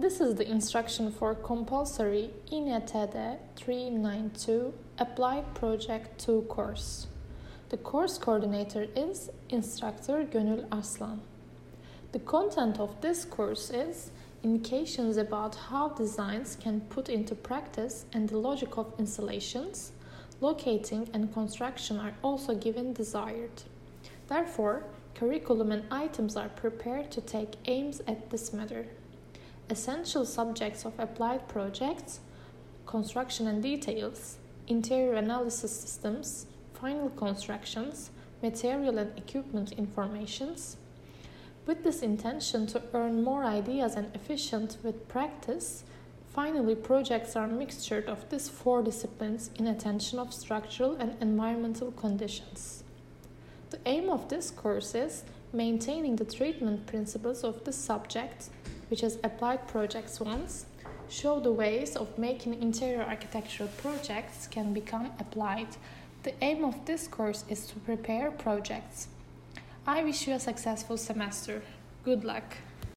This is the instruction for compulsory INTD 392 Applied Project 2 course. The course coordinator is Instructor Gönül Arslan. The content of this course is indications about how designs can put into practice and the logic of installations, locating and construction are also given desired. Therefore, curriculum and items are prepared to take aims at this matter. Essential subjects of applied projects, construction and details, interior analysis systems, final constructions, material and equipment informations, with this intention to earn more ideas and efficient with practice, finally projects are mixture of these four disciplines in attention of structural and environmental conditions. The aim of this course is maintaining the treatment principles of this subject, which has applied projects once, show the ways of making interior architectural projects can become applied. The aim of this course is to prepare projects I wish you a successful semester. Good luck.